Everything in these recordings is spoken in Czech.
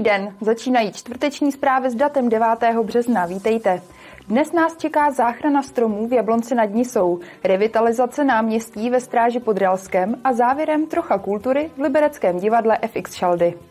Den, začínají čtvrteční zprávy s datem 9. března. Vítejte. Dnes nás čeká záchrana stromů v Jablonci nad Nisou, revitalizace náměstí ve Stráži pod Ralskem a závěrem trocha kultury v Libereckém divadle FX Šaldy.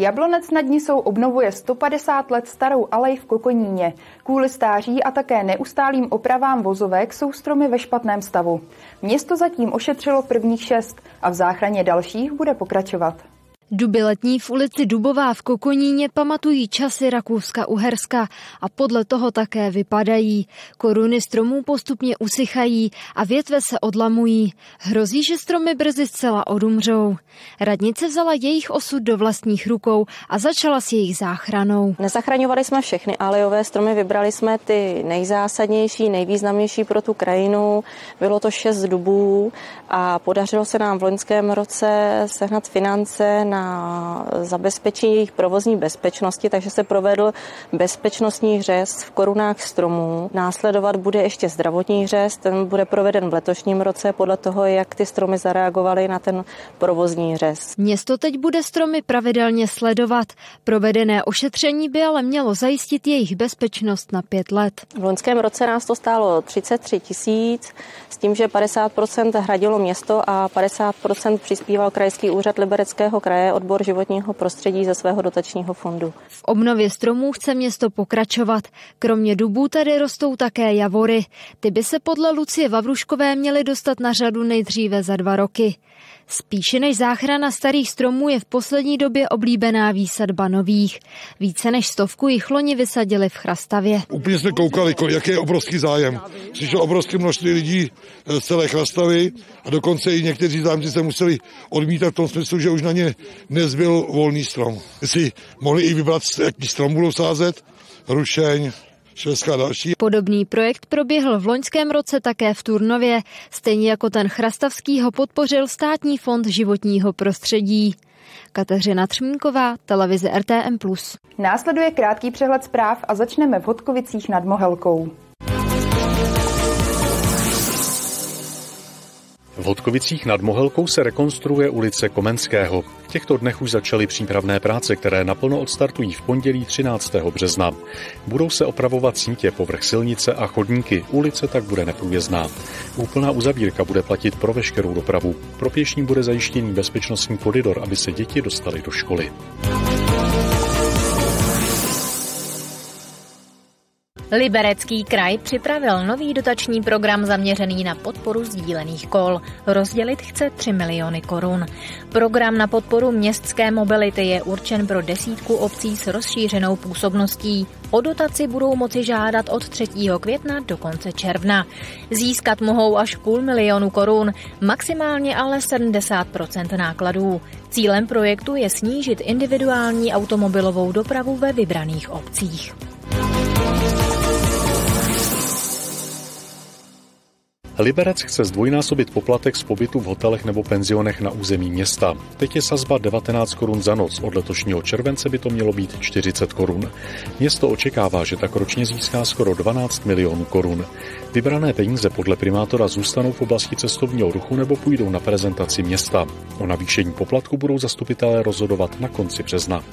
Jablonec nad Nisou obnovuje 150 let starou alej v Kokoníně. Kvůli stáří a také neustálým opravám vozovek jsou stromy ve špatném stavu. Město zatím ošetřilo prvních šest a v záchraně dalších bude pokračovat. Duby letní v ulici Dubová v Kokoníně pamatují časy Rakouska-Uherska a podle toho také vypadají. Koruny stromů postupně usychají a větve se odlamují. Hrozí, že stromy brzy zcela odumřou. Radnice vzala jejich osud do vlastních rukou a začala s jejich záchranou. Nezachraňovali jsme všechny alejové stromy, vybrali jsme ty nejzásadnější, nejvýznamnější pro tu krajinu. Bylo to šest dubů a podařilo se nám v loňském roce sehnat finance na na zabezpečení jejich provozní bezpečnosti, takže se provedl bezpečnostní řez v korunách stromů. Následovat bude ještě zdravotní řez, ten bude proveden v letošním roce podle toho, jak ty stromy zareagovaly na ten provozní řez. Město teď bude stromy pravidelně sledovat. Provedené ošetření by ale mělo zajistit jejich bezpečnost na pět let. V loňském roce nás to stálo 33 tisíc, s tím, že 50% hradilo město a 50% přispíval krajský úřad Libereckého kraje odbor životního prostředí ze svého dotačního fondu. V obnově stromů chce město pokračovat. Kromě dubů tady rostou také javory. Ty by se podle Lucie Vavruškové měly dostat na řadu nejdříve za dva roky. Spíše než záchrana starých stromů je v poslední době oblíbená výsadba nových. Více než stovku jich loni vysadili v Chrastavě. Úplně jsme koukali, jaký je obrovský zájem. Přišlo obrovské množství lidí z celé Chrastavy a dokonce i někteří zájemci se museli odmítat v tom smyslu, že už na ně nezbyl volný strom. Jestli mohli i vybrat, jaký strom budou sázet, rušeň, Švédská další. Podobný projekt proběhl v loňském roce také v Turnově. Stejně jako ten chrastavský ho podpořil Státní fond životního prostředí. Kateřina Třmínková, televize RTM+. Následuje krátký přehled zpráv a začneme v Hodkovicích nad Mohelkou. V Hodkovicích nad Mohelkou se rekonstruuje ulice Komenského. V těchto dnech už začaly přípravné práce, které naplno odstartují v pondělí 13. března. Budou se opravovat sítě, povrch silnice a chodníky. Ulice tak bude neprůjezdná. Úplná uzavírka bude platit pro veškerou dopravu. Pro pěšní bude zajištěný bezpečnostní koridor, aby se děti dostaly do školy. Liberecký kraj připravil nový dotační program zaměřený na podporu sdílených kol. Rozdělit chce 3 miliony korun. Program na podporu městské mobility je určen pro desítku obcí s rozšířenou působností. O dotaci budou moci žádat od 3. května do konce června. Získat mohou až půl milionu korun, maximálně ale 70% nákladů. Cílem projektu je snížit individuální automobilovou dopravu ve vybraných obcích. Liberec chce zdvojnásobit poplatek z pobytu v hotelech nebo penzionech na území města. Teď je sazba 19 korun za noc, od letošního července by to mělo být 40 korun. Město očekává, že tak ročně získá skoro 12 milionů korun. Vybrané peníze podle primátora zůstanou v oblasti cestovního ruchu nebo půjdou na prezentaci města. O navýšení poplatku budou zastupitelé rozhodovat na konci března.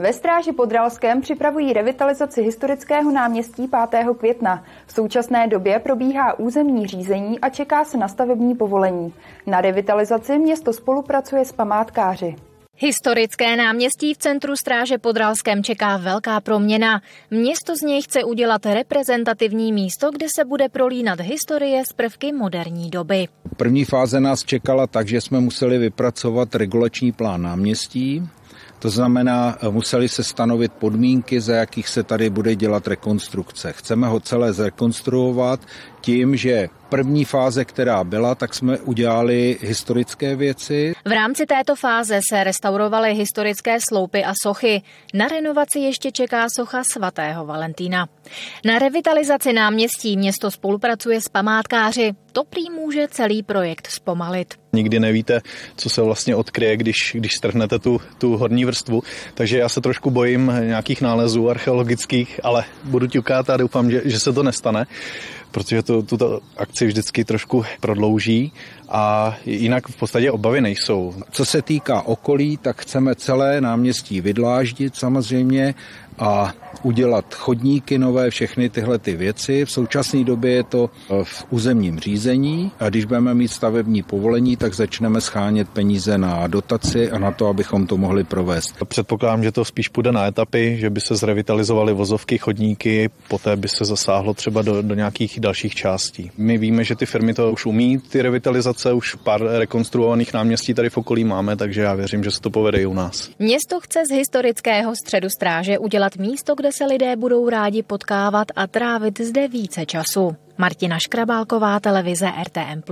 Ve Stráži pod Ralskem připravují revitalizaci historického náměstí 5. května. V současné době probíhá územní řízení a čeká se na stavební povolení. Na revitalizaci město spolupracuje s památkáři. Historické náměstí v centru Stráže pod Ralskem čeká velká proměna. Město z něj chce udělat reprezentativní místo, kde se bude prolínat historie z prvky moderní doby. První fáze nás čekala tak, že jsme museli vypracovat regulační plán náměstí, to znamená, museli se stanovit podmínky, za jakých se tady bude dělat rekonstrukce. Chceme ho celé zrekonstruovat tím, že první fáze, která byla, tak jsme udělali historické věci. V rámci této fáze se restaurovaly historické sloupy a sochy. Na renovaci ještě čeká socha svatého Valentína. Na revitalizaci náměstí město spolupracuje s památkáři. To prý může celý projekt zpomalit. Nikdy nevíte, co se vlastně odkryje, když, když strhnete tu, tu horní vrstvu. Takže já se trošku bojím nějakých nálezů archeologických, ale budu ťukat a doufám, že, že se to nestane. Protože to, tuto akci vždycky trošku prodlouží a jinak v podstatě obavy nejsou. Co se týká okolí, tak chceme celé náměstí vydláždit samozřejmě a udělat chodníky nové, všechny tyhle ty věci. V současné době je to eh, v územním řízení a když budeme mít stavební povolení, tak začneme schánět peníze na dotaci a na to, abychom to mohli provést. Předpokládám, že to spíš půjde na etapy, že by se zrevitalizovaly vozovky, chodníky, poté by se zasáhlo třeba do, do nějakých dalších částí. My víme, že ty firmy to už umí, ty revitalizace, už pár rekonstruovaných náměstí tady v okolí máme, takže já věřím, že se to povede i u nás. Město chce z historického středu stráže udělat místo, kde se lidé budou rádi potkávat a trávit zde více času. Martina Škrabálková, televize RTM+.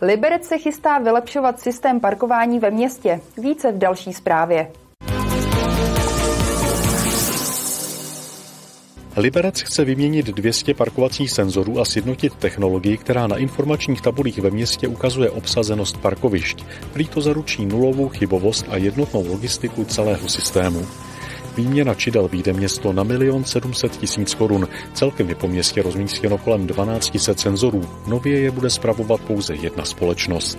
Liberec se chystá vylepšovat systém parkování ve městě. Více v další zprávě. Liberec chce vyměnit 200 parkovacích senzorů a sjednotit technologii, která na informačních tabulích ve městě ukazuje obsazenost parkovišť. Prý to zaručí nulovou chybovost a jednotnou logistiku celého systému. Výměna čidel výjde město na milion 700 tisíc korun. Celkem je po městě rozmístěno kolem 12 set senzorů. Nově je bude spravovat pouze jedna společnost.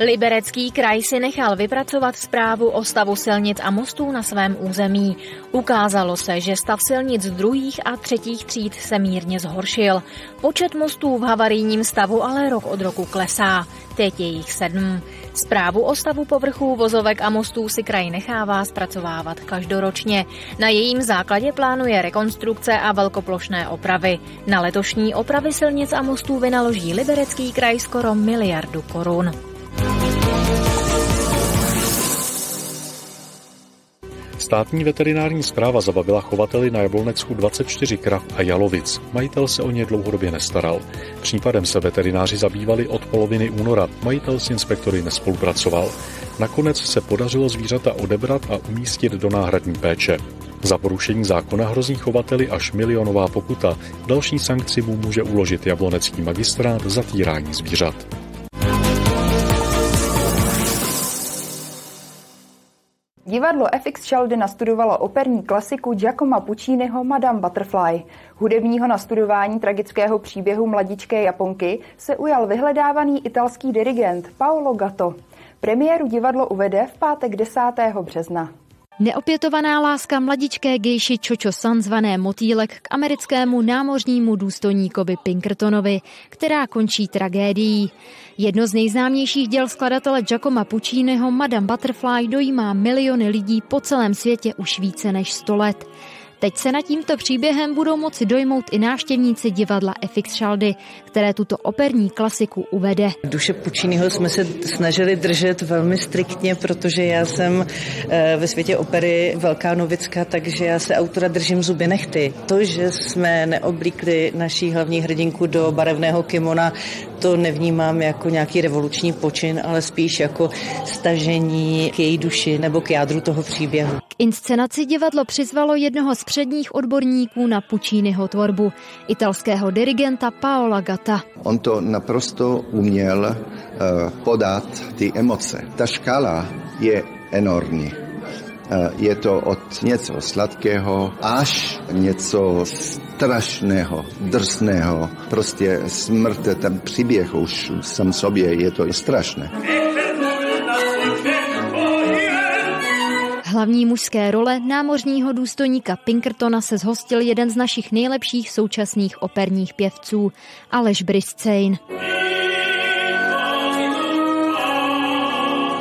Liberecký kraj si nechal vypracovat zprávu o stavu silnic a mostů na svém území. Ukázalo se, že stav silnic druhých a třetích tříd se mírně zhoršil. Počet mostů v havarijním stavu ale rok od roku klesá. Teď je jich sedm. Zprávu o stavu povrchů, vozovek a mostů si kraj nechává zpracovávat každoročně. Na jejím základě plánuje rekonstrukce a velkoplošné opravy. Na letošní opravy silnic a mostů vynaloží Liberecký kraj skoro miliardu korun. Státní veterinární zpráva zabavila chovateli na Jablonecku 24 krav a jalovic. Majitel se o ně dlouhodobě nestaral. Případem se veterináři zabývali od poloviny února. Majitel s inspektory nespolupracoval. Nakonec se podařilo zvířata odebrat a umístit do náhradní péče. Za porušení zákona hrozí chovateli až milionová pokuta. Další sankci mu může uložit jablonecký magistrát za týrání zvířat. Divadlo FX Shaldy nastudovalo operní klasiku Giacomo Pucciniho Madame Butterfly. Hudebního nastudování tragického příběhu mladičké Japonky se ujal vyhledávaný italský dirigent Paolo Gatto. Premiéru divadlo uvede v pátek 10. března. Neopětovaná láska mladičké gejši Čočo San zvané Motýlek k americkému námořnímu důstojníkovi Pinkertonovi, která končí tragédií. Jedno z nejznámějších děl skladatele Giacomo Pucciniho Madame Butterfly dojímá miliony lidí po celém světě už více než 100 let. Teď se nad tímto příběhem budou moci dojmout i návštěvníci divadla FX Šaldy, které tuto operní klasiku uvede. Duše Pučínyho jsme se snažili držet velmi striktně, protože já jsem eh, ve světě opery velká novická, takže já se autora držím zuby nechty. To, že jsme neoblíkli naší hlavní hrdinku do barevného kimona, to nevnímám jako nějaký revoluční počin, ale spíš jako stažení k její duši nebo k jádru toho příběhu. K inscenaci divadlo přizvalo jednoho z předních odborníků na Pucciniho tvorbu, italského dirigenta Paola Gata. On to naprosto uměl uh, podat ty emoce. Ta škála je enormní. Je to od něco sladkého až něco strašného, drsného. Prostě smrt, ten příběh už sam sobě je to strašné. Hlavní mužské role námořního důstojníka Pinkertona se zhostil jeden z našich nejlepších současných operních pěvců, Aleš Briscane.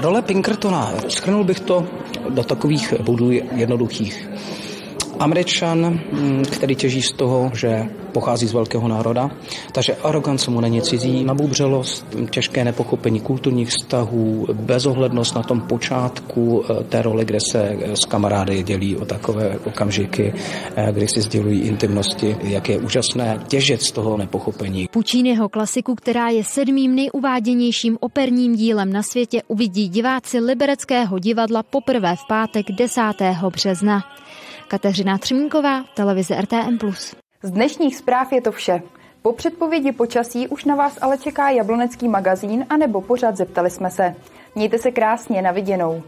Role Pinkertona, schrnul bych to do takových bodů jednoduchých. Američan, mm, který těží z toho, že pochází z velkého národa, takže arogance mu není cizí, nabubřelost, těžké nepochopení kulturních vztahů, bezohlednost na tom počátku eh, té role, kde se eh, s kamarády dělí o takové okamžiky, eh, kdy si sdělují intimnosti, jak je úžasné těžit z toho nepochopení. Pučínyho klasiku, která je sedmým nejuváděnějším operním dílem na světě, uvidí diváci Libereckého divadla poprvé v pátek 10. března. Kateřina Třmínková, televize RTM+. Z dnešních zpráv je to vše. Po předpovědi počasí už na vás ale čeká jablonecký magazín anebo pořád zeptali jsme se. Mějte se krásně, na viděnou.